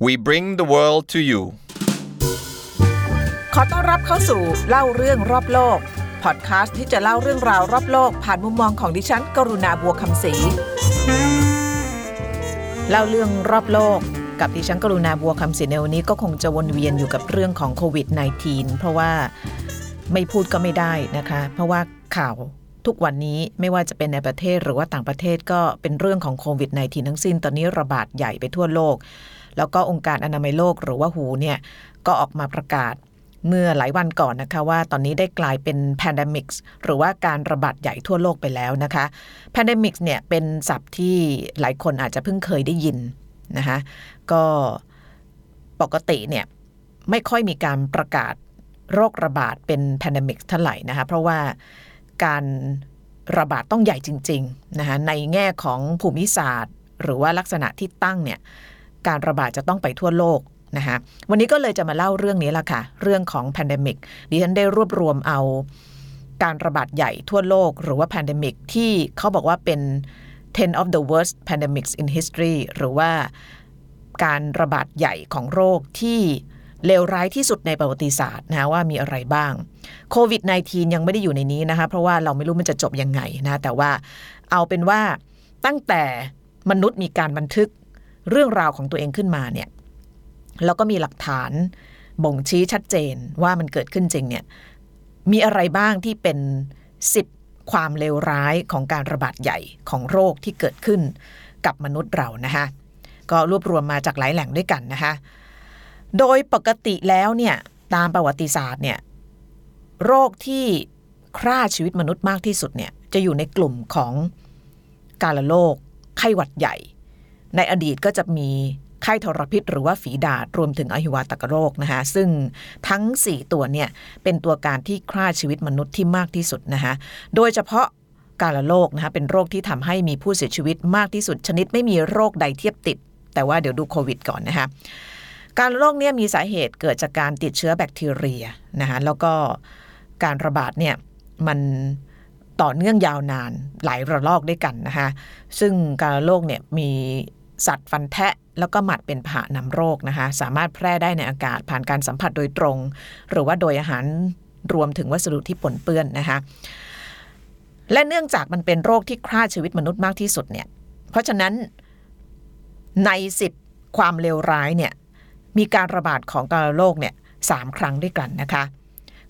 we bring the world to you ขอต้อนรับเข้าสู่เล่าเรื่องรอบโลก พอดคาสต์ที่จะเล่าเรื่องราวรอบโลก ผ่านมุมมองของดิฉัน กรุณาบัวคำศรีเล่าเรื่องรอบโลกกับดิฉันกรุณาบัวคำศรีในวันนี้ก็คงจะวนเวียนอยู่กับเรื่องของโควิด -19 เพราะว่าไม่พูดก็ไม่ได้นะคะ เพราะว่าข่าวทุกวันนี้ไม่ว่าจะเป็นในประเทศหรือว่าต่างประเทศก็เป็นเรื่องของโควิด -19 ทั้งสิ้น ตอนนี้ระบาดใหญ่ไปทั่วโลก แล้วก็องค์การอนามัยโลกหรือว่าหูเนี่ยก็ออกมาประกาศเมื่อหลายวันก่อนนะคะว่าตอนนี้ได้กลายเป็น pandemic หรือว่าการระบาดใหญ่ทั่วโลกไปแล้วนะคะ pandemic เนี่ยเป็นศัพท์ที่หลายคนอาจจะเพิ่งเคยได้ยินนะคะก็ปกติเนี่ยไม่ค่อยมีการประกาศโรคระบาดเป็น pandemic เท่าไหร่นะคะเพราะว่าการระบาดต้องใหญ่จริงๆนะคะในแง่ของภูมิศาสตร์ หรือว่าลักษณะที่ตั้งเนี่ย การระบาดจะต้องไปทั่วโลกนะคะวันนี้ก็เลยจะมาเล่าเรื่องนี้ละค่ะ เรื่องของ pandemic ดิฉันได้รวบรวมเอาการระบาดใหญ่ทั่วโลก หรือว่า pandemic ที่เขาบอกว่าเป็น 10 of the worst pandemics in history หรือว่าการระบาดใหญ่ของโรคที่เลวร้ายที่สุดในประวัติศาสตร์นะว่ามีอะไรบ้างโควิด -19 ยังไม่ได้อยู่ในนี้นะคะเพราะว่าเราไม่รู้มันจะจบยังไงนะแต่ว่าเอาเป็นว่าตั้งแต่มนุษย์มีการบันทึก เรื่องราวของตัวเองขึ้นมาเนี่ยแล้วก็มีหลักฐานบ่งชี้ชัดเจนว่ามันเกิดขึ้นจริงเนี่ยมีอะไรบ้างที่เป็นสิบความเลวร้ายของการระบาดใหญ่ของโรคที่เกิดขึ้นกับมนุษย์เรานะคะก็รวบรวมมาจากหลายแหล่งด้วยกันนะคะโดยปกติแล้วเนี่ยตามประวัติศาสตร์เนี่ยโรคที่ฆ่าชีวิตมนุษย์มากที่สุดเนี่ยจะอยู่ในกลุ่มของกาฬโรคไข้หวัดใหญ่ ในอดีตก็จะมีไข้ทรพิษหรือว่าฝีดาษรวมถึงอหิวาตกโรคนะคะซึ่งทั้ง 4 ตัวเนี่ยเป็นตัวการที่ฆ่าชีวิตมนุษย์ที่มากที่สุดนะคะโดยเฉพาะกาฬโรคนะคะเป็นโรคที่ทำให้มีผู้เสียชีวิตมากที่สุด ชนิดไม่มีโรคใดเทียบติด แต่ว่าเดี๋ยวดูโควิดก่อนนะคะการโรคเนี่ยมีสาเหตุเกิดจากการติดเชื้อแบคทีเรียนะคะแล้วก็การระบาดเนี่ยมันต่อเนื่องยาวนานหลายระลอกด้วยกันนะคะซึ่งการโรคเนี่ยมี สัตว์ฟันแทะแล้วก็หมัดเป็นพานำโรคนะคะ สามารถแพร่ได้ในอากาศผ่านการสัมผัสโดยตรง หรือว่าโดยอาหารรวมถึงวัสดุที่ปนเปื้อนนะคะและเนื่องจากมันเป็นโรคที่ฆ่าชีวิตมนุษย์มากที่สุดเนี่ย เพราะฉะนั้นในสิบความเลวร้ายเนี่ยมีการระบาดของกาโรคเนี่ยสามครั้งด้วยกันนะคะ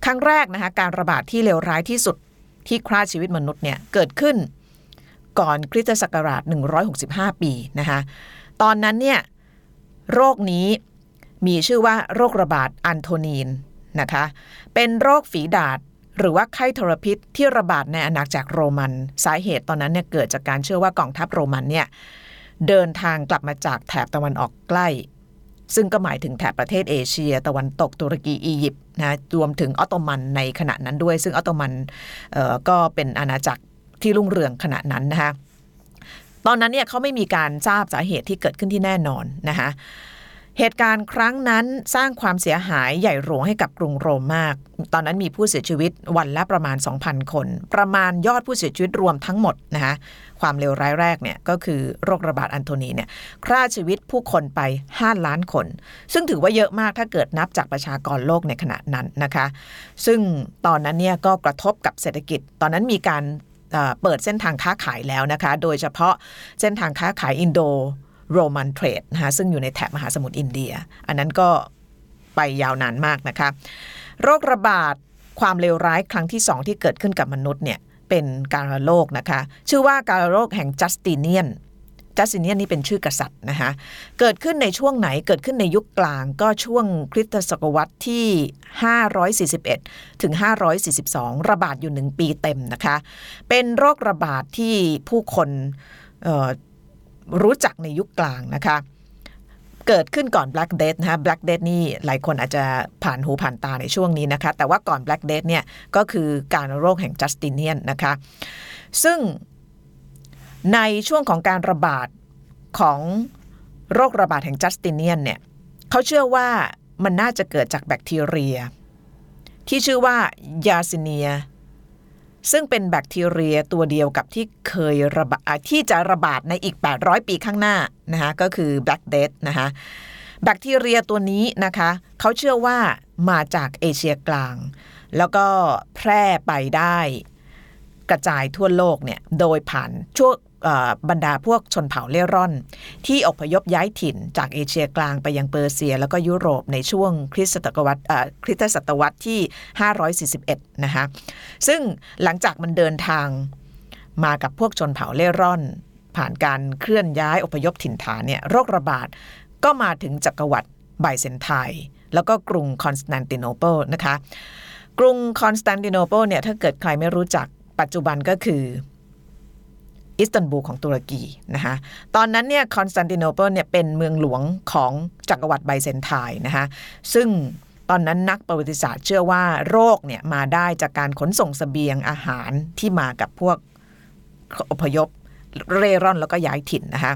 ครั้งแรกนะคะการระบาดที่เลวร้ายที่สุดที่ฆ่าชีวิตมนุษย์เนี่ยเกิดขึ้น ก่อนคริสตศักราช 165 ปีนะคะตอนนั้นเนี่ยโรคนี้มีชื่อว่าโรคระบาดอันโทนีนนะคะเป็นโรคฝีดาษหรือว่าไข้ทรพิษที่ระบาดในอาณาจักรโรมัน สาเหตุตอนนั้นเนี่ยเกิดจากการเชื่อว่ากองทัพโรมันเนี่ยเดินทางกลับมาจากแถบตะวันออกใกล้ ซึ่งก็หมายถึงแถบประเทศเอเชีย ตะวันตกตุรกีอียิปต์นะรวมถึงออตโตมันในขณะนั้นด้วย ซึ่งออตโตมันก็เป็นอาณาจักร ที่รุ่งเรืองขณะนั้นนะคะตอนนั้นเนี่ยเขาไม่มีการทราบสาเหตุที่เกิดขึ้นที่แน่นอนนะคะเหตุการณ์ครั้งนั้นสร้างความเสียหายใหญ่หลวงให้กับกรุงโรมมาก ตอนนั้นมีผู้เสียชีวิตวันละประมาณ 2,000 คน ประมาณยอดผู้เสียชีวิตรวมทั้งหมดนะคะความเลวร้ายแรกเนี่ยก็คือโรคระบาดอันโทนีเนี่ยฆ่าชีวิตผู้คนไป 5 ล้านคน ซึ่งถือว่าเยอะมากถ้าเกิดนับจากประชากรโลกในขณะนั้นนะคะ ซึ่งตอนนั้นเนี่ยก็กระทบกับเศรษฐกิจ ตอนนั้นมีการ เปิดเส้นทางค้าขายแล้วนะคะ โดยเฉพาะเส้นทางค้าขายอินโดโรมันเทรดนะคะซึ่งอยู่ในแถบมหาสมุทรอินเดีย อันนั้นก็ไปยาวนานมากนะคะ โรคระบาดความเลวร้ายครั้งที่สองที่เกิดขึ้นกับมนุษย์เนี่ยเป็นการโรคนะคะ ชื่อว่าการโรคแห่งจัสติเนียน จัสติเนียนนี่เป็นชื่อกษัตริย์นะคะเกิดขึ้นในช่วงไหนเกิดขึ้นในยุคกลางก็ช่วงคริสตศตวรรษที่ 541 ถึง 542 ระบาดอยู่หนึ่งปีเต็มนะคะ เป็นโรคระบาดที่ผู้คนรู้จักในยุคกลางนะคะเกิดขึ้นก่อน Black Death นะคะ Black Death นี่หลายคนอาจจะผ่านหูผ่านตาในช่วงนี้นะคะ แต่ว่าก่อน Black Death เนี่ยก็คือการโรคแห่งจัสติเนียนนะคะ ซึ่ง ในช่วงของการระบาดของโรคระบาดแห่งจัสติเนียนเนี่ยเขาเชื่อว่ามันน่าจะเกิดจากแบคทีเรีย ที่ชื่อว่ายาซิเนีย ซึ่งเป็นแบคทีเรียตัวเดียวกับที่เคยระบาดที่จะระบาดในอีก 800 ปีข้างหน้านะคะก็คือ Black Death นะคะแบคทีเรียตัวนี้นะคะเขาเชื่อว่ามาจากเอเชียกลาง แล้วก็แพร่ไปได้กระจายทั่วโลกเนี่ยโดยผ่านช่วง บรรดาพวกชนเผ่าเล่ร่อน ที่อพยพย้ายถิ่นจากเอเชียกลางไปยังเปอร์เซีย แล้วก็ยุโรปในช่วงคริสตศตวรรษคริสตศตวรรษที่ 541 นะคะซึ่งหลังจากมันเดินทางมากับพวกชนเผ่าเร่ร่อน ผ่านการเคลื่อนย้ายอพยพถิ่นฐานเนี่ยโรคระบาดก็มาถึงจักรวรรดิไบเซนไทน์แล้วก็กรุงคอนสแตนติโนเปิลนะคะกรุงคอนสแตนติโนเปิลเนี่ยถ้าเกิดใครไม่รู้จักปัจจุบันก็คือ อิสตันบูลของตุรกีนะคะตอนนั้นเนี่ยคอนสแตนติโนเปิลเนี่ยเป็นเมืองหลวงของจักรวรรดิไบเซนไทน์นะคะซึ่งตอนนั้นนักประวัติศาสตร์เชื่อว่าโรคเนี่ยมาได้จากการขนส่งเสบียงอาหารที่มากับพวกอพยพเร่ร่อนแล้วก็ย้ายถิ่นนะคะ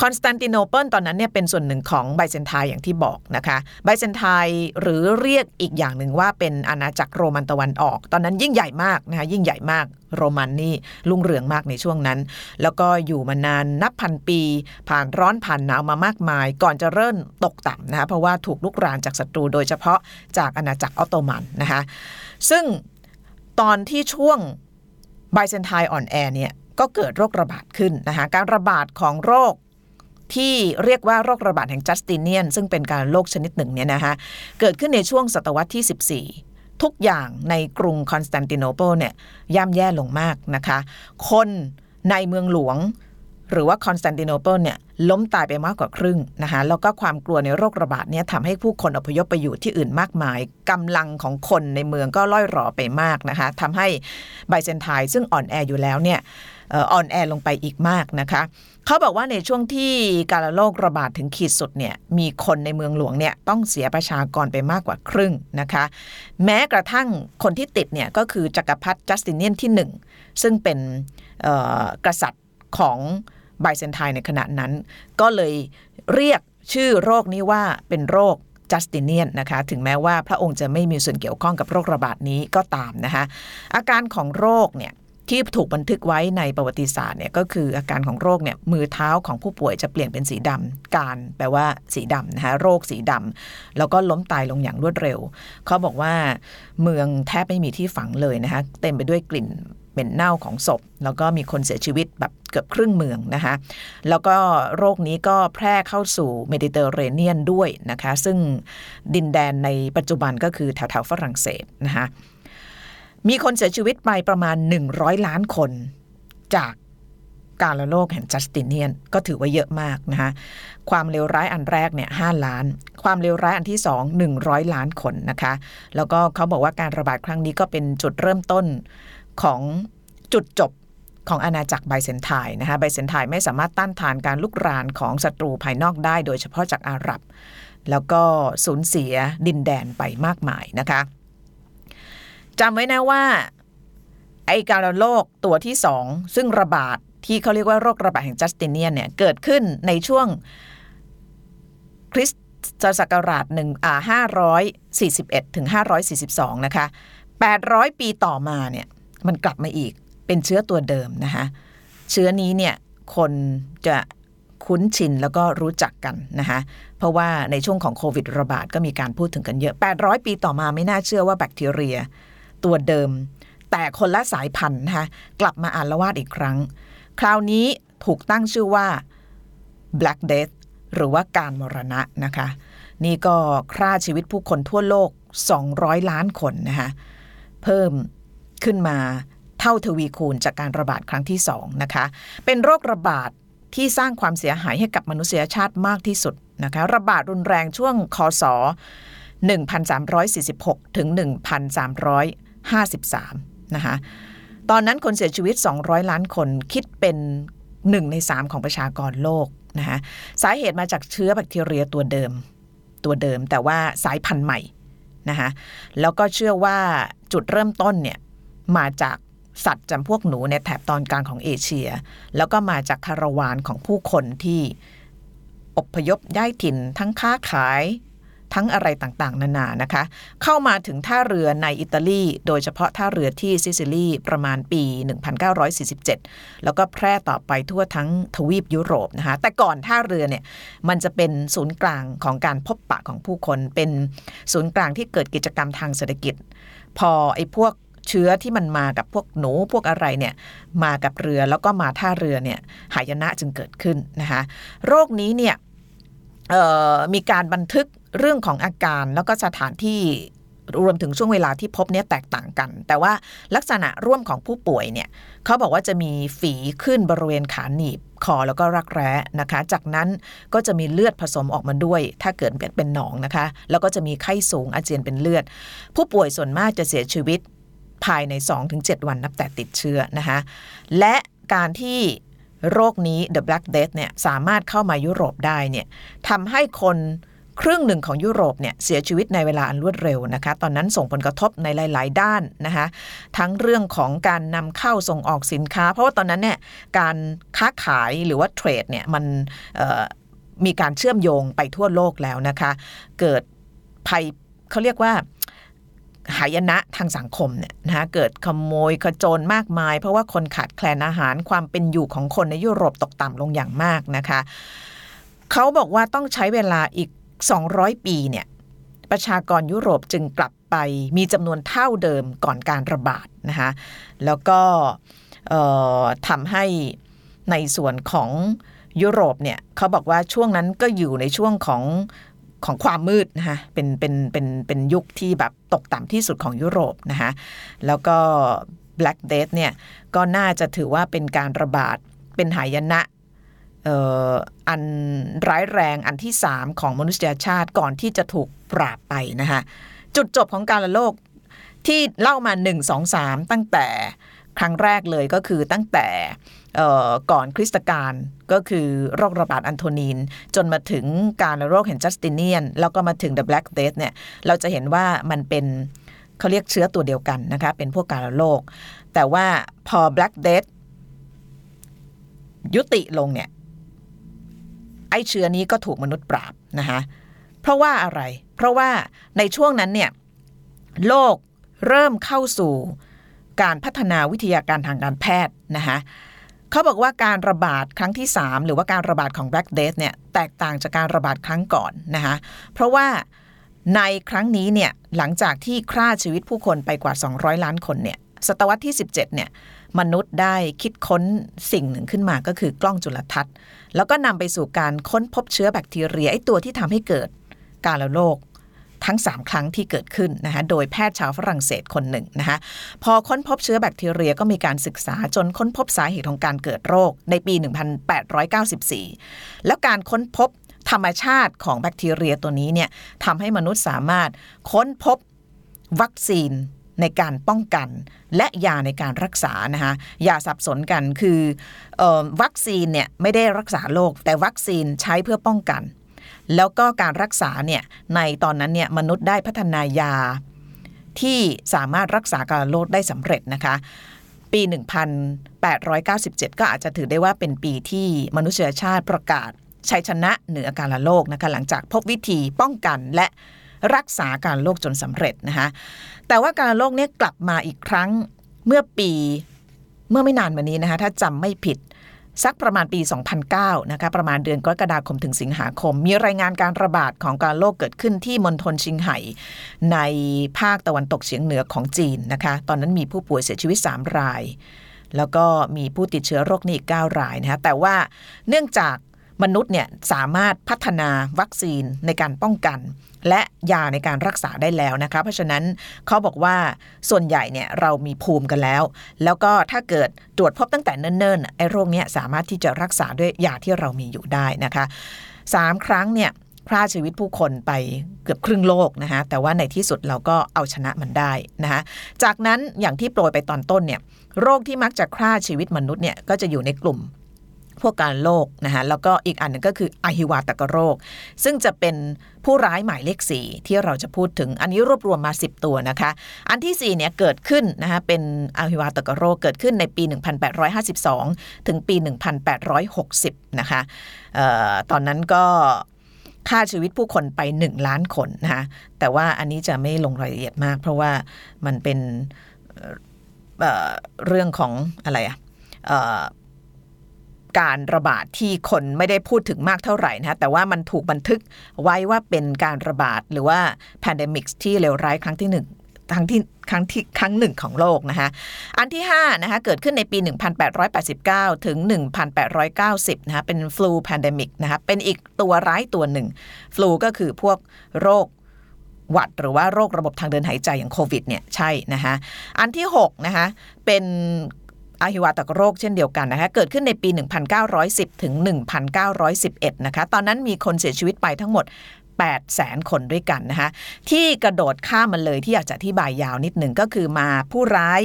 คอนสแตนติโนเปิลตอนนั้นเนี่ยเป็นส่วนหนึ่งของไบเซนไทน์อย่างที่บอกนะคะไบเซนไทน์หรือเรียกอีกอย่างหนึ่งว่าเป็นอาณาจักรโรมันตะวันออก ตอนนั้นยิ่งใหญ่มากนะคะยิ่งใหญ่มากโรมันนี่รุ่งเรืองมากในช่วงนั้น แล้วก็อยู่มานานนับพันปี ผ่านร้อนผ่านหนาวมามากมาย ก่อนจะเริ่มตกต่ำนะคะเพราะว่าถูกรุกรานจากศัตรูโดยเฉพาะจากอาณาจักรออตโตมันนะคะซึ่งตอนที่ช่วงไบเซนไทน์อ่อนแอเนี่ยก็เกิดโรคระบาดขึ้นนะคะการระบาดของโรค ที่เรียกว่าโรคระบาดแห่งจัสติเนียน ซึ่งเป็นกาฬโรคชนิดหนึ่งเนี่ยนะคะเกิดขึ้นในช่วงศตวรรษที่ 14ทุกอย่างในกรุงคอนสแตนติโนเปิลเนี่ยย่ำแย่ลงมากนะคะ คนในเมืองหลวง หรือว่าคอนสแตนติโนเปิลเนี่ยล้มตายไปมากกว่าครึ่งนะคะแล้วก็ความกลัวในโรคระบาดเนี่ยทำให้ผู้คนอพยพไปอยู่ที่อื่นมากมายกำลังของคนในเมืองก็ร่อยหรอไปมากนะคะทำให้ไบเซนไทน์ซึ่งอ่อนแออยู่แล้วเนี่ย อ่อนแอลงไปอีกมากนะคะเขาบอกว่าในช่วงที่กาฬโรคระบาดถึงขีดสุดเนี่ยมีคนในเมืองหลวงเนี่ยต้องเสียประชากรไปมากกว่าครึ่งนะคะ แม้กระทั่งคนที่ติดเนี่ยก็คือจักรพรรดิจัสติเนียนที่ 1 ซึ่งเป็นกษัตริย์ของไบเซนไทน์ในขณะนั้น ก็เลยเรียกชื่อโรคนี้ว่าเป็นโรคจัสติเนียนนะคะถึงแม้ว่าพระองค์จะไม่มีส่วนเกี่ยวข้องกับโรคระบาดนี้ก็ตามนะคะอาการของโรคเนี่ย ที่ถูกบันทึกไว้ในประวัติศาสตร์เนี่ยก็คืออาการของโรคเนี่ยมือเท้าของผู้ป่วยจะเปลี่ยนเป็นสีดำการแปลว่าสีดำนะคะโรคสีดำแล้วก็ล้มตายลงอย่างรวดเร็ว เขาบอกว่าเมืองแทบไม่มีที่ฝังเลยนะคะเต็มไปด้วยกลิ่นเป็นเน่าของศพ แล้วก็มีคนเสียชีวิตแบบเกือบครึ่งเมืองนะคะแล้วก็โรคนี้ก็แพร่เข้าสู่เมดิเตอร์เรเนียนด้วยนะคะซึ่งดินแดนในปัจจุบันก็คือแถวๆฝรั่งเศสนะคะ มีคนเสียชีวิตไปประมาณ 100 ล้านคน จากการละโรคแห่งจัสตินเนียนก็ถือว่าเยอะมากนะคะความเลวร้ายอันแรกเนี่ยหล้าน ความเลวร้ายอันที่สอง100 ล้านคนนะคะ แล้วก็เขาบอกว่าการระบาดครั้งนี้ก็เป็นจุดเริ่มต้นของจุดจบของอาณาจักรไบเซนไทน์นะคะไบเซนไทน์ไม่สามารถต้านทานการลุกรานของศัตรูภายนอกได้ โดยเฉพาะจากอาหรับ แล้วก็สูญเสียดินแดนไปมากมายนะคะ จำไว้นะว่า ไอการโรคตัวที่สองซึ่งระบาดที่เขาเรียกว่าโรคระบาดแห่งจัสติเนียนเนี่ยเกิดขึ้นในช่วงคริสตศักราชหนึ่งอ่าห้าร้อยสี่สิบเอ็ดถึงห้าร้อยสี่สิบสองนะคะแปดร้อยปีต่อมาเนี่ยมันกลับมาอีกเป็นเชื้อตัวเดิมนะคะเชื้อนี้เนี่ยคนจะคุ้นชินแล้วก็รู้จักกันนะคะเพราะว่าในช่วงของโควิดระบาดก็มีการพูดถึงกันเยอะ 800 ปีต่อมาไม่น่าเชื่อว่าแบคทีเรีย ตัวเดิม แต่คนละสายพันธุ์นะคะกลับมาอ่านละวาดอีกครั้ง คราวนี้ถูกตั้งชื่อว่า Black Death หรือว่าการมรณะนะคะ นี่ก็ฆ่าชีวิตผู้คนทั่วโลก 200 ล้านคนนะคะเพิ่มขึ้นมาเท่าทวีคูณจากการระบาดครั้งที่2นะคะ เป็นโรคระบาดที่สร้างความเสียหายให้กับมนุษยชาติมากที่สุดนะคะ ระบาดรุนแรงช่วงคศ 1346 ถึง 53 นะคะ ตอนนั้นคนเสียชีวิต 200 ล้านคนคิดเป็น 1 ใน 3 ของประชากรโลกนะคะสาเหตุมาจากเชื้อแบคทีเรียตัวเดิมตัวเดิม แต่ว่าสายพันธุ์ใหม่นะคะแล้วก็เชื่อว่าจุดเริ่มต้นเนี่ยมาจากสัตว์จำพวกหนูในแถบตอนกลางของเอเชีย แล้วก็มาจากคาราวานของผู้คนที่อพยพย้ายถิ่นทั้งค้าขาย ทั้งอะไรต่างๆ นานานะคะ เข้ามาถึงท่าเรือในอิตาลี โดยเฉพาะท่าเรือที่ซิซิลีประมาณปี 1947 แล้วก็แพร่ต่อไปทั่วทั้งทวีปยุโรปนะคะแต่ก่อนท่าเรือเนี่ยมันจะเป็นศูนย์กลางของการพบปะของผู้คน เป็นศูนย์กลางที่เกิดกิจกรรมทางเศรษฐกิจ พอไอ้พวกเชื้อที่มันมากับพวกหนูพวกอะไรเนี่ยมากับเรือแล้วก็มาท่าเรือเนี่ยหายนะจึงเกิดขึ้นนะคะโรคนี้เนี่ยมีการบันทึก เรื่องของอาการแล้วก็สถานที่รวมถึงช่วงเวลาที่พบเนี่ยแตกต่างกัน แต่ว่าลักษณะร่วมของผู้ป่วยเนี่ยเขาบอกว่าจะมีฝีขึ้นบริเวณขาหนีบคอแล้วก็รักแร้นะคะ จากนั้นก็จะมีเลือดผสมออกมาด้วย ถ้าเกิดเป็นหนองนะคะ แล้วก็จะมีไข้สูงอาเจียนเป็นเลือด ผู้ป่วยส่วนมากจะเสียชีวิตภายใน 2-7 วันนับแต่ติดเชื้อนะคะและการที่โรคนี้ The Black Death เนี่ยสามารถเข้ามายุโรปได้เนี่ยทำให้คน ครึ่งหนึ่งของยุโรปเนี่ยเสียชีวิตในเวลาอันรวดเร็วนะคะ ตอนนั้นส่งผลกระทบในหลาย ๆ ด้านนะคะทั้งเรื่องของการนำเข้าส่งออกสินค้า เพราะว่าตอนนั้นเนี่ยการค้าขายหรือว่าเทรดเนี่ยมันมีการเชื่อมโยงไปทั่วโลกแล้วนะคะ เกิดภัยเขาเรียกว่าหายนะทางสังคมเนี่ยนะคะเกิดขโมยขจรมากมาย เพราะว่าคนขาดแคลนอาหารความเป็นอยู่ของคนในยุโรปตกต่ำลงอย่างมากนะคะ เขาบอกว่าต้องใช้เวลาอีก 200 ปีเนี่ยประชากรยุโรปจึงกลับไปมีจำนวนเท่าเดิมก่อนการระบาดนะคะแล้วก็ทำให้ในส่วนของยุโรปเนี่ยเขาบอกว่าช่วงนั้นก็อยู่ในช่วงของของความมืดนะคะเป็นเป็นเป็นเป็นยุคที่แบบตกต่ำที่สุดของยุโรปนะคะแล้วก็ Black Death เนี่ยก็น่าจะถือว่าเป็นการระบาดเป็นหายนะ อันร้ายแรงอันที่ 3 ของมนุษยชาติก่อนที่จะถูกปราบไปนะคะจุดจบของการละโลกที่เล่ามา 1 2 3 ตั้งแต่ครั้งแรกเลยก็คือตั้งแต่ก่อนคริสตกาลก็คือโรคระบาดอันโทนีน จนมาถึงการโรคแห่งจัสติเนียน แล้วก็มาถึง The Black Death เนี่ยเราจะเห็นว่ามันเป็นเขาเรียกเชื้อตัวเดียวกันนะคะเป็นพวกการโรคแต่ว่าพอ Black Death ยุติลงเนี่ย ไอ้เชื้อนี้ก็ถูกมนุษย์ปราบนะคะเพราะว่าอะไร เพราะว่าในช่วงนั้นเนี่ยโลกเริ่มเข้าสู่การพัฒนาวิทยาการทางการแพทย์นะคะเขาบอกว่าการระบาดครั้งที่ 3 หรือว่าการระบาดของ Black Death เนี่ยแตกต่างจากการระบาดครั้งก่อนนะคะเพราะว่าในครั้งนี้เนี่ยหลังจากที่ฆ่าชีวิตผู้คนไปกว่า 200 ล้านคนเนี่ยศตวรรษที่ 17เนี่ยมนุษย์ได้คิดค้นสิ่งหนึ่งขึ้นมาก็คือกล้องจุลทรรศน์ แล้วก็นำไปสู่การค้นพบเชื้อแบคทีเรียไอตัวที่ทำให้เกิดการระโรคทั้ง 3 ครั้งที่เกิดขึ้นนะคะโดยแพทย์ชาวฝรั่งเศสคนหนึ่งนะคะพอค้นพบเชื้อแบคทีเรียก็มีการศึกษาจนค้นพบสาเหตุของการเกิดโรคในปี 1894 แล้วการค้นพบธรรมชาติของแบคทีเรียตัวนี้เนี่ยทำให้มนุษย์สามารถค้นพบวัคซีน ในการป้องกัน และยาในการรักษานะคะอย่าสับสนกันคืออวัคซีนเนี่ยไม่ได้รักษาโรคแต่วัคซีนใช้เพื่อป้องกัน แล้วก็การรักษาเนี่ยในตอนนั้นเนี่ยมนุษย์ได้พัฒนายาที่สามารถรักษาการโรคได้สำเร็จนะคะปี 1897 ก็อาจจะถือได้ว่าเป็นปีที่มนุษยชาติประกาศชัยชนะเหนือการโรคนะคะหลังจากพบวิธีป้องกันและ รักษาการโรคจนสำเร็จนะคะแต่ว่าการโรคนี้กลับมาอีกครั้งเมื่อปีเมื่อไม่นานมานี้นะคะถ้าจำไม่ผิดสักประมาณปี 2009 นะคะ ประมาณเดือนกรกฎาคมถึงสิงหาคม มีรายงานการระบาดของการโรคเกิดขึ้นที่มณฑลชิงไห่ ในภาคตะวันตกเฉียงเหนือของจีนนะคะ ตอนนั้นมีผู้ป่วยเสียชีวิต 3 ราย แล้วก็มีผู้ติดเชื้อโรคนี้อีก 9 รายนะคะ แต่ว่าเนื่องจากมนุษย์เนี่ยสามารถพัฒนาวัคซีนในการป้องกัน และยาในการรักษาได้แล้วนะคะเพราะฉะนั้นเขาบอกว่าส่วนใหญ่เนี่ยเรามีภูมิกันแล้ว แล้วก็ถ้าเกิดตรวจพบตั้งแต่เนิ่นๆไอ้โรคเนี้สามารถที่จะรักษาด้วยยาที่เรามีอยู่ได้นะคะสามครั้งเนี่ยพราชีวิตผู้คนไปเกือบครึ่งโลกนะคะแต่ว่าในที่สุดเราก็เอาชนะมันได้นะคะจากนั้นอย่างที่โปรยไปตอนต้นเนี่ยโรคที่มักจะฆ่าชีวิตมนุษย์เนี่ยก็จะอยู่ในกลุ่ม พวกการโรคนะคะแล้วก็อีกอันนึงก็คืออหิวาตกโรค ซึ่งจะเป็นผู้ร้ายหมายเลขสี่ที่เราจะพูดถึงอันนี้รวบรวมมา 10 ตัวนะคะ อันที่4เนี่ยเกิดขึ้นนะคะเป็นอหิวาตกโรคเกิดขึ้นในปี 1852 ถึงปี 1860 นะคะออตอนนั้นก็ฆ่าชีวิตผู้คนไป 1 ล้านคนนะคะแต่ว่าอันนี้จะไม่ลงรายละเอียดมาก เพราะว่ามันเป็นเเรื่องของอะไรอะ การระบาดที่คนไม่ได้พูดถึงมากเท่าไหร่นะแต่ว่ามันถูกบันทึกไว้ว่าเป็นการระบาดหรือว่า pandemic ที่เลวร้ายครั้งที่หนึ่งครั้งที่ครั้งที่ครั้งหนึ่งของโลกนะคะอันที่5นะคะเกิดขึ้นในปี 1889 ถึง 1890นะคะเป็น flu pandemic นะคะเป็นอีกตัวร้ายตัวหนึ่ง flu ก็คือพวกโรคหวัดหรือว่าโรคระบบทางเดินหายใจอย่างโควิดเนี่ยใช่นะคะอันที่6นะคะเป็น อหิวาตกโรคเช่นเดียวกันนะคะเกิดขึ้นในปี 1910 ถึง 1911 นะคะตอนนั้นมีคนเสียชีวิตไปทั้งหมด8แสนคนด้วยกันนะคะที่กระโดดข้ามมันเลยที่อยากจะอธิบายยาวนิดหนึ่งก็คือมาผู้ร้าย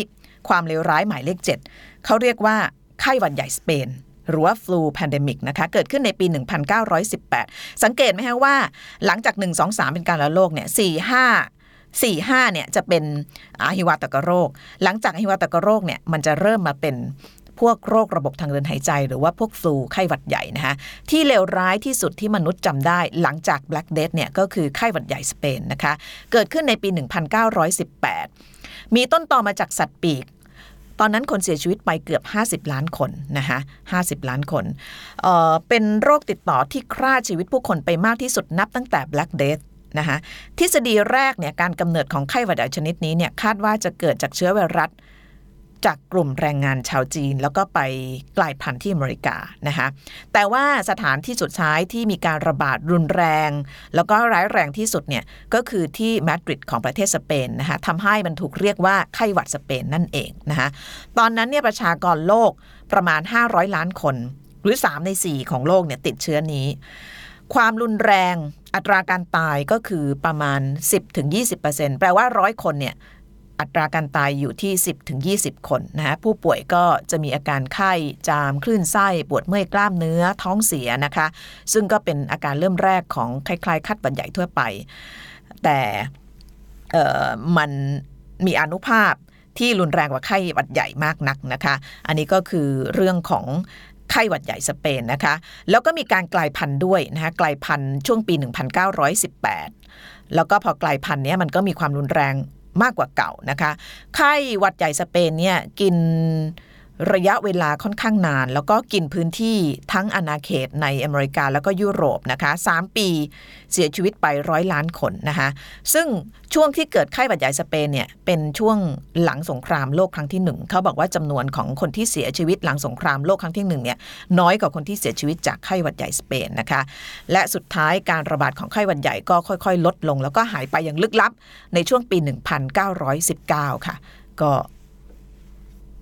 ความเลวร้ายหมายเลข 7 เขาเรียกว่าไข้หวัดใหญ่สเปน หรือว่า flu pandemic นะคะเกิดขึ้นในปี 1918 สังเกตไหมคะว่า หลังจาก 1 2 3 เป็นการละโลกเนี่ย4 5 4 5เนี่ยจะเป็นอหิวาตกโรค หลังจากอหิวาตกโรคเนี่ยมันจะเริ่มมาเป็นพวกโรคระบบทางเดินหายใจ หรือว่าพวกฟลูไข้หวัดใหญ่นะคะที่เลวร้ายที่สุดที่มนุษย์จำได้หลังจาก Black Death เนี่ยก็คือไข้หวัดใหญ่สเปนนะคะเกิดขึ้นในปี 1918 มีต้นตอมาจากสัตว์ปีก ตอนนั้นคนเสียชีวิตไปเกือบ 50 ล้านคนนะคะ50 ล้านคนเเป็นโรคติดต่อที่ฆ่าชีวิตผู้คนไปมากที่สุดนับตั้งแต่ Black Death นะคะทฤษฎีแรกเนี่ยการกำเนิดของไข้หวัดใหญ่ชนิดนี้เนี่ยคาดว่าจะเกิดจากเชื้อไวรัสจากกลุ่มแรงงานชาวจีน แล้วก็ไปกลายพันธุ์ที่อเมริกานะคะแต่ว่าสถานที่สุดท้ายที่มีการระบาดรุนแรง แล้วก็ร้ายแรงที่สุดเนี่ยก็คือที่มาดริดของประเทศสเปนนะคะทำให้มันถูกเรียกว่าไข้หวัดสเปนนั่นเองนะคะตอนนั้นเนี่ยประชากรโลกประมาณ 500 ล้านคน หรือ 3 ใน 4 ของโลกเนี่ยติดเชื้อนี้ ความรุนแรง อัตราการตายก็คือประมาณ 10-20%แปลว่าร้อยคนเนี่ยอัตราการตายอยู่ที่ 10ถึง20 คนนะฮะผู้ป่วยก็จะมีอาการไข้จามคลื่นไส้ปวดเมื่อยกล้ามเนื้อท้องเสียนะคะ ซึ่งก็เป็นอาการเริ่มแรกของคล้ายๆคัดบัดใหญ่ทั่วไป แต่มันมีอนุภาพที่รุนแรงกว่าไข้หวัดใหญ่มากนักนะคะ อันนี้ก็คือเรื่องของ ไข้หวัดใหญ่สเปนนะคะ แล้วก็มีการกลายพันธุ์ด้วยนะคะกลายพันธุ์ช่วงปี 1918 แล้วก็พอกลายพันธุ์นี้มันก็มีความรุนแรงมากกว่าเก่านะคะ ไข้หวัดใหญ่สเปนเนี่ยกิน ระยะเวลาค่อนข้างนาน แล้วก็กินพื้นที่ทั้งอาณาเขตในอเมริกาแล้วก็ยุโรปนะคะ3ปีเสียชีวิตไปร้อยล้านคนนะคะซึ่งช่วงที่เกิดไข้หวัดใหญ่สเปนเนี่ยเป็นช่วงหลังสงครามโลกครั้งที่ 1เขาบอกว่าจำนวนของคนที่เสียชีวิตหลังสงครามโลกครั้งที่1เนี่ยน้อยกว่าคนที่เสียชีวิตจากไข้หวัดใหญ่สเปนนะคะและสุดท้ายการระบาดของไข้หวัดใหญ่ก็ค่อย ๆ ลดลง แล้วก็หายไปอย่างลึกลับในช่วงปี 1919 ค่ะ ก็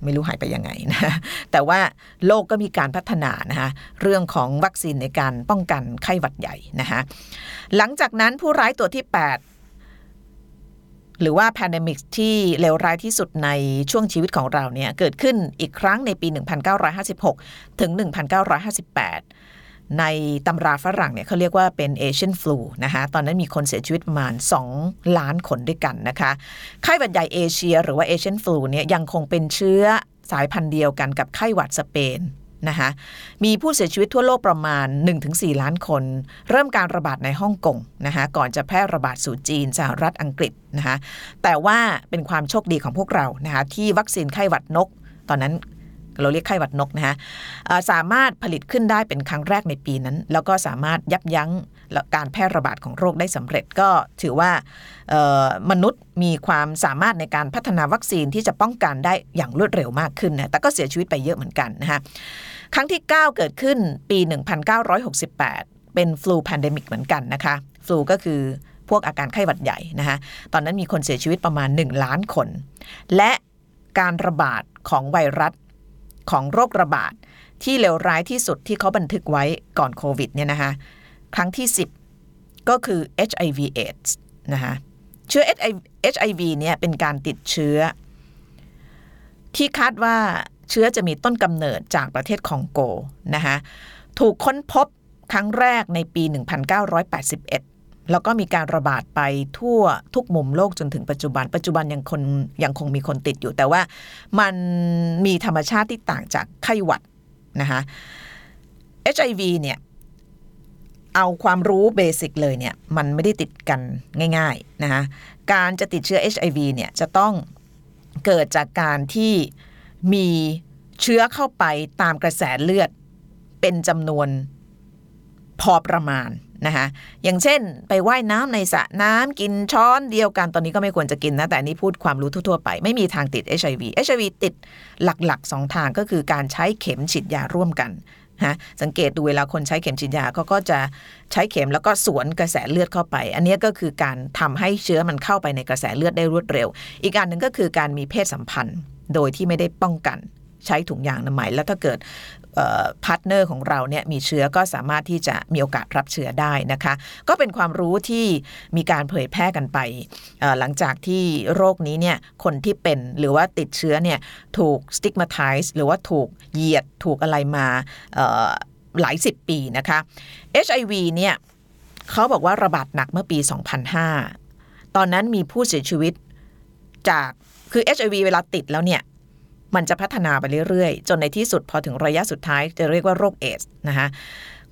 ไม่รู้หายไปยังไงนะแต่ว่าโลกก็มีการพัฒนานะคะเรื่องของวัคซีนในการป้องกันไข้หวัดใหญ่นะคะหลังจากนั้นผู้ร้ายตัวที่ 8หรือว่า pandemic ที่เลวร้ายที่สุดในช่วงชีวิตของเราเนี่ย เกิดขึ้นอีกครั้งในปี 1956 ถึง 1958 ในตำราฝรั่งเนี่ยเขาเรียกว่าเป็น Asian flu นะคะตอนนั้นมีคนเสียชีวิตประมาณ 2 ล้านคนด้วยกันนะคะไข้หวัดใหญ่เอเชีย หรือว่า Asian flu เนี่ยยังคงเป็นเชื้อสายพันธุ์เดียวกันกับไข้หวัดสเปนนะคะมีผู้เสียชีวิตทั่วโลกประมาณ 1-4 ล้านคน เริ่มการระบาดในฮ่องกงนะคะก่อนจะแพร่ระบาดสู่จีนสหรัฐอังกฤษนะคะแต่ว่าเป็นความโชคดีของพวกเรานะคะที่วัคซีนไข้หวัดนก ตอนนั้น เราเรียกไข้หวัดนกนะคะสามารถผลิตขึ้นได้เป็นครั้งแรกในปีนั้น แล้วก็สามารถยับยั้งการแพร่ระบาดของโรคได้สำเร็จก็ถือว่ามนุษย์มีความสามารถในการพัฒนาวัคซีนที่จะป้องกันได้อย่างรวดเร็วมากขึ้นนะแต่ก็เสียชีวิตไปเยอะเหมือนกันนะคะครั้งที่ 9 เกิดขึ้นปี 1968 เป็น flu pandemic เหมือนกันนะคะ flu ก็คือพวกอาการไข้หวัดใหญ่นะคะตอนนั้นมีคนเสียชีวิตประมาณ 1 ล้านคน และการระบาดของไวรัส ของโรคระบาด ที่เลวร้ายที่สุดที่เขาบันทึกไว้ก่อนโควิดเนี่ยนะคะครั้งที่ 10 ก็คือ HIV AIDS นะคะเชื้อ HIV เนี่ยเป็นการติดเชื้อ ที่คาดว่าเชื้อจะมีต้นกำเนิดจากประเทศคองโกนะคะถูกค้นพบครั้งแรกในปี 1981 แล้วก็มีการระบาดไปทั่วทุกมุมโลกจนถึงปัจจุบัน ปัจจุบันยังคนยังคงมีคนติดอยู่ แต่ว่ามันมีธรรมชาติที่ต่างจากไข้หวัดนะคะ HIV เนี่ยเอาความรู้เบสิกเลยเนี่ยมันไม่ได้ติดกันง่ายๆนะคะการจะติดเชื้อ HIV เนี่ยจะต้องเกิดจากการที่มีเชื้อเข้าไปตามกระแสเลือดเป็นจำนวนพอประมาณ นะคะอย่างเช่น ไปไว่ายน้ำในสระน้ำกินช้อนเดียวกัน ตอนนี้ก็ไม่ควรจะกินนะ แต่นนี้พูดความรู้ทั่ว ๆ ไป ไม่มีทางติด HIV HIV ติดหลักๆสองทางก็คือการใช้เข็มฉีดยาร่วมกันนะสังเกตดูเวลาคนใช้เข็มฉีดยาเขาก็จะใช้เข็มแล้วก็สวนกระแสเลือดเข้าไป อันนี้ก็คือการทำให้เชื้อมันเข้าไปในกระแสเลือดได้รวดเร็ว อีกอันหนึ่งก็คือการมีเพศสัมพันธ์ โดยที่ไม่ได้ป้องกัน ใช้ถุงยางอนามัยแล้วถ้าเกิด partner ของเราเนี่ยมีเชื้อก็สามารถที่จะมีโอกาสรับเชื้อได้นะคะ ก็เป็นความรู้ที่มีการเผยแพร่กันไป หลังจากที่โรคนี้เนี่ยคนที่เป็นหรือว่าติดเชื้อเนี่ยถูก stigmatize หรือว่าถูกเหยียดถูกอะไรมาหลายสิบปีนะคะ HIV เนี่ยเขาบอกว่าระบาดหนักเมื่อปี 2005 ตอนนั้นมีผู้เสียชีวิตจากคือ HIV เวลาติดแล้วเนี่ย มันจะพัฒนาไปเรื่อยๆ จนในที่สุดพอถึงระยะสุดท้ายจะเรียกว่าโรคเอสนะคะ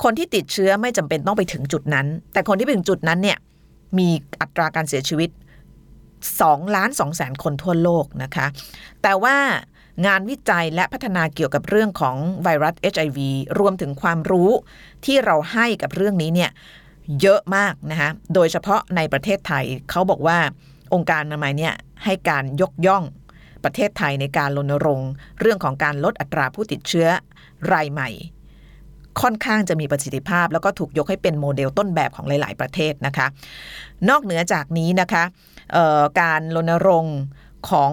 คนที่ติดเชื้อไม่จำเป็นต้องไปถึงจุดนั้น แต่คนที่ไปถึงจุดนั้นเนี่ยมีอัตราการเสียชีวิต2ล้าน2แสนคนทั่วโลกนะคะ แต่ว่างานวิจัยและพัฒนาเกี่ยวกับเรื่องของไวรัส HIV รวมถึงความรู้ที่เราให้กับเรื่องนี้เนี่ยเยอะมากนะคะ โดยเฉพาะในประเทศไทยเขาบอกว่าองค์การอนามัยเนี่ยให้การยกย่อง ประเทศไทยในการรณรงค์ เรื่องของการลดอัตราผู้ติดเชื้อรายใหม่ ค่อนข้างจะมีประสิทธิภาพ แล้วก็ถูกยกให้เป็นโมเดลต้นแบบของหลาย ๆ ประเทศนะคะ นอกเหนือจากนี้นะคะการรณรงค์ของ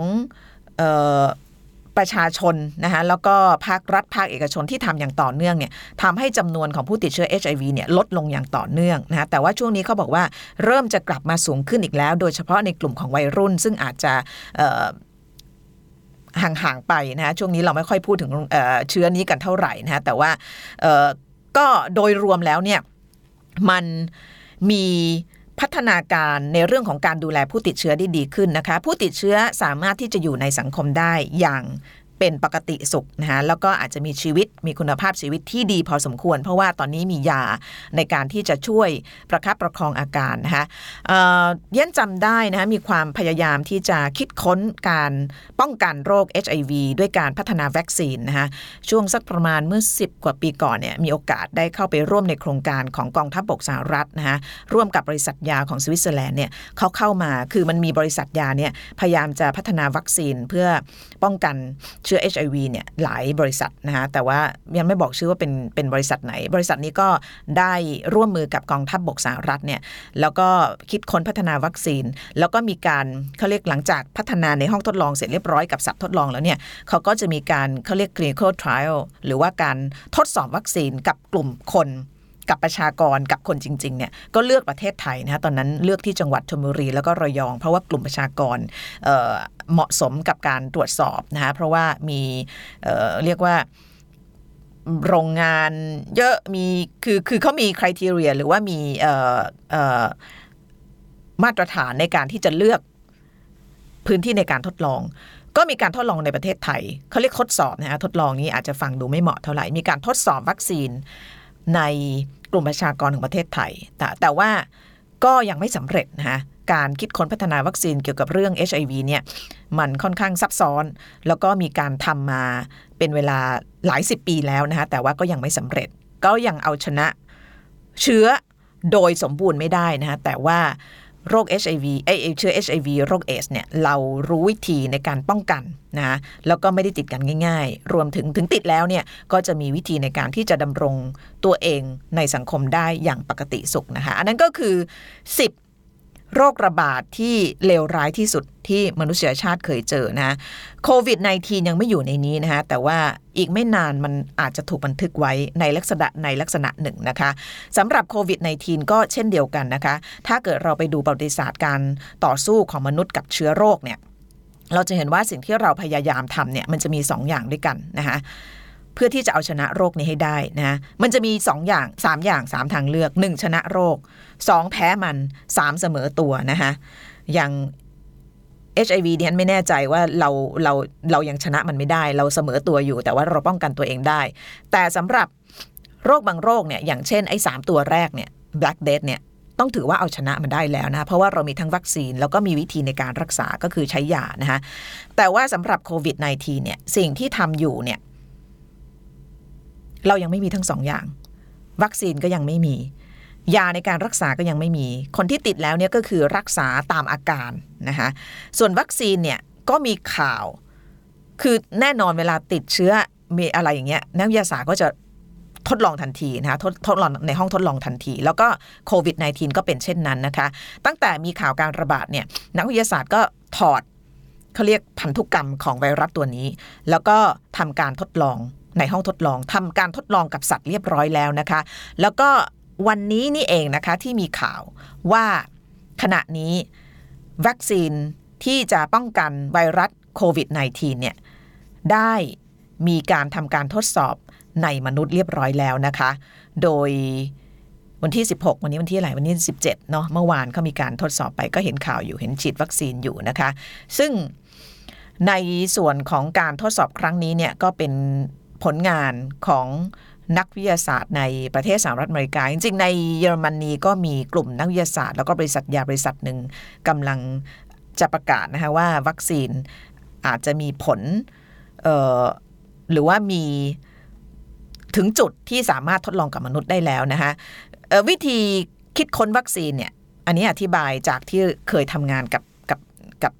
ประชาชนนะคะแล้วก็ภาครัฐภาคเอกชนที่ทำอย่างต่อเนื่องเนี่ยทำให้จำนวนของผู้ติดเชื้อ HIV เนี่ยลดลงอย่างต่อเนื่องนะคะแต่ว่าช่วงนี้เขาบอกว่าเริ่มจะกลับมาสูงขึ้นอีกแล้ว โดยเฉพาะในกลุ่มของวัยรุ่น ซึ่งอาจจะ ห่างๆไปนะช่วงนี้เราไม่ค่อยพูดถึงเเชื้อนี้กันเท่าไหร่นะแต่ว่าก็โดยรวมแล้วเนี่ยมันมีพัฒนาการในเรื่องของการดูแลผู้ติดเชื้อได้ดีขึ้นนะคะ ผู้ติดเชื้อสามารถที่จะอยู่ในสังคมได้อย่าง เป็นปกติสุขนะคะแล้วก็อาจจะมีชีวิตมีคุณภาพชีวิตที่ดีพอสมควร เพราะว่าตอนนี้มียาในการที่จะช่วยประคับประคองอาการนะคะเย้นจำได้นะคะมีความพยายามที่จะคิดค้นการป้องกันโรค HIV ด้วยการพัฒนาวัคซีนนะคะช่วงสักประมาณเมื่อ 10 กว่าปีก่อนเนี่ยมีโอกาสได้เข้าไปร่วมในโครงการของกองทัพบบกสหรัฐนะคะร่วมกับบริษัทยาของสวิตเซอร์แลนด์เนี่ยเขาเข้ามาคือมันมีบริษัทยาเนี่ยพยายามจะพัฒนาวัคซีนเพื่อป้องกันชื้อ HIV เนี่ยหลายบริษัทนะคะแต่ว่ายังไม่บอกชื่อว่าเป็นเป็นบริษัทไหน บริษัทนี้ก็ได้ร่วมมือกับกองทัพบบกสหรัฐเนี่ยแล้วก็คิดค้นพัฒนาวัคซีน แล้วก็มีการเขาเรียกหลังจากพัฒนาในห้องทดลองเสร็จเรียบร้อยกับสัตว์ทดลองแล้วเนี่ยเขาก็จะมีการเขาเรียก clinical trial หรือว่าการทดสอบวัคซีนกับกลุ่มคน กับประชากรกับคนจริงๆเนี่ยก็เลือกประเทศไทยนะตอนนั้นเลือกที่จังหวัดชลบุรีแล้วก็ระยอง เพราะว่ากลุ่มประชากรเเหมาะสมกับการตรวจสอบนะคะเพราะว่ามีเเรียกว่าโรงงานเยอะมีคือคือเขามีคุณทีเรียหรือว่ามีมาตรฐานในการที่จะเลือกพื้นที่ในการทดลอง ก็มีการทดลองในประเทศไทยเขาเรียกทดสอบนะฮะทดลองนี้อาจจะฟังดูไม่เหมาะเท่าไหร่ มีการทดสอบวัคซีนใน กลุ่มประชากรของประเทศไทย แต่แต่ว่าก็ยังไม่สำเร็จนะคะการคิดค้นพัฒนาวัคซีนเกี่ยวกับเรื่อง HIV เนี่ยมันค่อนข้างซับซ้อน แล้วก็มีการทำมาเป็นเวลาหลายสิบปีแล้วนะคะแต่ว่าก็ยังไม่สำเร็จ ก็ยังเอาชนะเชื้อโดยสมบูรณ์ไม่ได้นะคะแต่ว่า โรค HIV เอเชื้อ HIV โรคเอสเนี่ยเรารู้วิธีในการป้องกันนะแล้วก็ไม่ได้ติดกันง่าย ๆ รวมถึงถึงติดแล้วเนี่ยก็จะมีวิธีในการที่จะดำรงตัวเองในสังคมได้อย่างปกติสุขนะคะ อันนั้นก็คือ 10 โรคระบาดที่เลวร้ายที่สุดที่มนุษยชาติเคยเจอนะโควิด -19 ยังไม่อยู่ในนี้นะคะแต่ว่าอีกไม่นานมันอาจจะถูกบันทึกไว้ในลักษณะในลักษณะหนึ่งนะคะสำหรับโควิด -19 ก็เช่นเดียวกันนะคะ ถ้าเกิดเราไปดูประวัติศาสตร์การต่อสู้ของมนุษย์กับเชื้อโรคเนี่ยเราจะเห็นว่าสิ่งที่เราพยายามทำเนี่ยมันจะมี2ออย่างด้วยกันนะคะ พื่อที่จะเอาชนะโรคนี้ให้ได้นะมันจะมี 2 อย่าง 3 อย่าง 3 ทางเลือก 1 ชนะโรค 2 แพ้มัน 3 เสมอตัวนะคะอย่าง HIV ดิฉันไม่แน่ใจว่าเราเราเรายังชนะมันไม่ได้ เราเสมอตัวอยู่ แต่ว่าเราป้องกันตัวเองได้ แต่สำหรับโรคบางโรคเนี่ยอย่างเช่นไอ้สตัวแรกเนี่ย Black Death เนี่ยต้องถือว่าเอาชนะมันได้แล้วนะเพราะว่าเรามีทั้งวัคซีน แล้วก็มีวิธีในการรักษาก็คือใช้ยานะคะแต่ว่าสำหรับโควิด -19 เนี่ยสิ่งที่ทำอยู่เนี่ย เรายังไม่มีทั้งสองอย่าง วัคซีนก็ยังไม่มี ยาในการรักษาก็ยังไม่มี คนที่ติดแล้วเนี่ยก็คือรักษาตามอาการนะคะส่วนวัคซีนเนี่ยก็มีข่าว คือแน่นอนเวลาติดเชื้อมีอะไรอย่างเงี้ยนักวิทยาศาสตร์ก็จะทดลองทันทีนะคะทดทดลองในห้องทดลองทันที แล้วก็โควิด -19 ก็เป็นเช่นนั้นนะคะ ตั้งแต่มีข่าวการระบาดเนี่ยนักวิทยาศาสตร์ก็ถอดเขาเรียกพันธุกรรมของไวรัสตัวนี้ แล้วก็ทำการทดลอง ในห้องทดลองทำการทดลองกับสัตว์เรียบร้อยแล้วนะคะ แล้วก็วันนี้นี่เองนะคะที่มีข่าวว่าขณะนี้วัคซีนที่จะป้องกันไวรัสโควิด -19 เนี่ยได้มีการทำการทดสอบในมนุษย์เรียบร้อยแล้วนะคะ โดยวันที่ 16 วันนี้วันที่อะไรวันนี้ 17 เนาะเมื่อวานเขามีการทดสอบไปก็เห็นข่าวอยู่เห็นฉีดวัคซีนอยู่นะคะ ซึ่งในส่วนของการทดสอบครั้งนี้เนี่ยก็เป็น ผลงานของนักวิทยาศาสตร์ในประเทศสหรัฐอเมริกา จริงๆ ในเยอรมนีก็มีกลุ่มนักวิทยาศาสตร์ แล้วก็บริษัทยาบริษัทหนึ่งกำลังจะประกาศนะคะว่าวัคซีนอาจจะมีผลหรือว่ามีถึงจุดที่สามารถทดลองกับมนุษย์ได้แล้วนะคะวิธีคิดค้นวัคซีนเนี่ยอันนี้อธิบายจากที่เคยทำงานกับกับกับ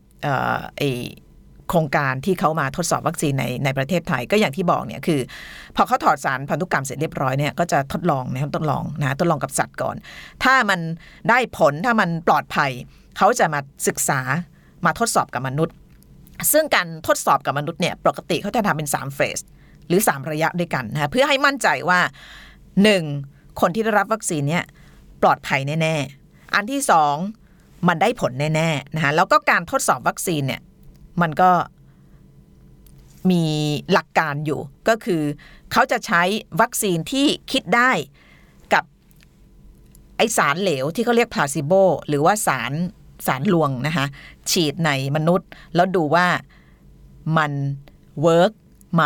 ไอ โครงการที่เขามาทดสอบวัคซีนในในประเทศไทยก็อย่างที่บอกเนี่ยคือ พอเขาถอดสารพันธุกรรมเสร็จเรียบร้อยเนี่ยก็จะทดลองนะทดลองนะทดลองกับสัตว์ก่อน ถ้ามันได้ผลถ้ามันปลอดภัย เขาจะมาศึกษามาทดสอบกับมนุษย์ ซึ่งการทดสอบกับมนุษย์เนี่ยปกติเขาจะทำเป็น3เฟสหรือ 3 ระยะด้วยกันนะเพื่อให้มั่นใจว่า 1. คนที่ได้รับวัคซีนเนี่ยปลอดภัยแน่ ๆ อันที่ 2 มันได้ผลแน่ๆนะคะแล้วก็การทดสอบวัคซีนเนี่ย มันก็มีหลักการอยู่ ก็คือเขาจะใช้วัคซีนที่คิดได้กับไอสารเหลวที่เขาเรียก placebo หรือว่าสารสารลวงนะคะฉีดในมนุษย์ แล้วดูว่ามัน work ไหม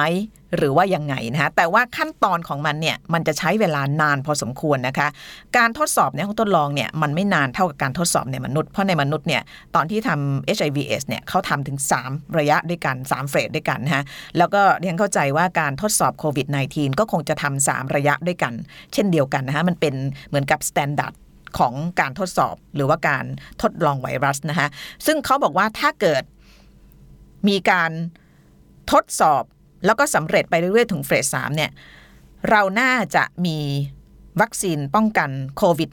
หรือว่ายังไงนะคะแต่ว่าขั้นตอนของมันเนี่ยมันจะใช้เวลานานพอสมควรนะคะ การทดสอบในห้องทดลองเนี่ยมันไม่นานเท่ากับการทดสอบในมนุษย์เพราะในมนุษย์เนี่ยตอนที่ทำ HIV/AIDS เนี่ยเขาทำถึง 3 ระยะด้วยกัน 3 phase ด้วยกันนะฮะแล้วก็เรียนเข้าใจว่าการทดสอบโควิด -19 ก็คงจะทำ3ระยะด้วยกัน เช่นเดียวกันนะฮะมันเป็นเหมือนกับ standard ของการทดสอบหรือว่าการทดลองไวรัสนะคะซึ่งเขาบอกว่าถ้าเกิดมีการทดสอบ แล้วก็สำเร็จไปเรื่อยๆ ถึง phase สามเนี่ยเราน่าจะมีวัคซีนป้องกันโควิด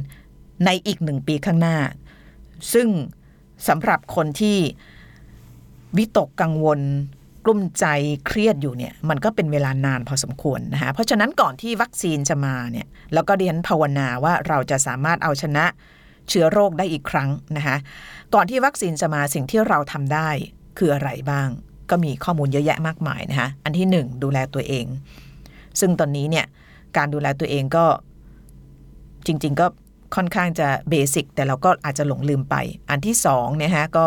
-19 ในอีกหนึ่งปีข้างหน้า ซึ่งสำหรับคนที่วิตกกังวลกลุ้มใจเครียดอยู่เนี่ยมันก็เป็นเวลานานพอสมควรนะคะเพราะฉะนั้นก่อนที่วัคซีนจะมาเนี่ยแล้วก็เรียนภาวนาว่าเราจะสามารถเอาชนะเชื้อโรคได้อีกครั้งนะคะก่อนที่วัคซีนจะมาสิ่งที่เราทำได้คืออะไรบ้าง ก็มีข้อมูลเยอะแยะมากมายนะคะอันที่หนึ่งดูแลตัวเอง ซึ่งตอนนี้เนี่ยการดูแลตัวเองก็จริง ๆ ก็ค่อนข้างจะเบสิกแต่เราก็อาจจะหลงลืมไป อันที่สองเนี่ยฮะก็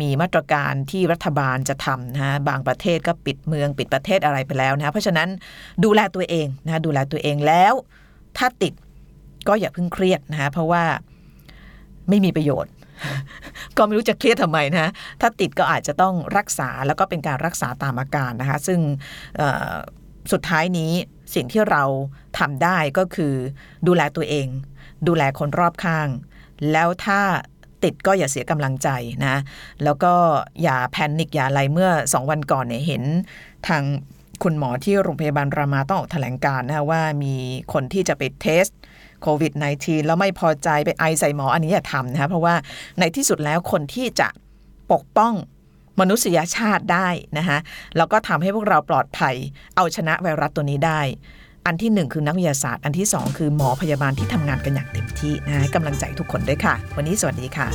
มีมาตรการที่รัฐบาลจะทำนะฮะบางประเทศก็ปิดเมืองปิดประเทศอะไรไปแล้วนะเพราะฉะนั้นดูแลตัวเองนะดูแลตัวเองแล้วถ้าติดก็อย่าเพิ่งเครียดนะฮะเพราะว่าไม่มีประโยชน์ ก็ไม่รู้จะเครียดทำไมนะถ้าติดก็อาจจะต้องรักษาแล้วก็เป็นการรักษาตามอาการนะคะ ซึ่งสุดท้ายนี้สิ่งที่เราทำได้ก็คือดูแลตัวเอง ดูแลคนรอบข้าง แล้วถ้าติดก็อย่าเสียกำลังใจนะ แล้วก็อย่าแพนิคอย่าอะไรเมื่อสองวันก่อนเนี่ยเห็นทางคุณหมอที่โรงพยาบาลรามาต้องออกแถลงการนะว่ามีคนที่จะไปเทส โควิด -19 แล้วไม่พอใจไปไอใส่หมออันนี้อย่าทำนะคะเพราะว่าในที่สุดแล้วคนที่จะปกป้องมนุษยชาติได้นะคะแล้วก็ทำให้พวกเราปลอดภัย เอาชนะไวรัสตัวนี้ได้ อันที่หนึ่งคือนักวิทยาศาสตร์ อันที่สองคือหมอพยาบาลที่ทำงานกันอย่างเต็มที่นะกำลังใจทุกคนด้วยค่ะ วันนี้สวัสดีค่ะ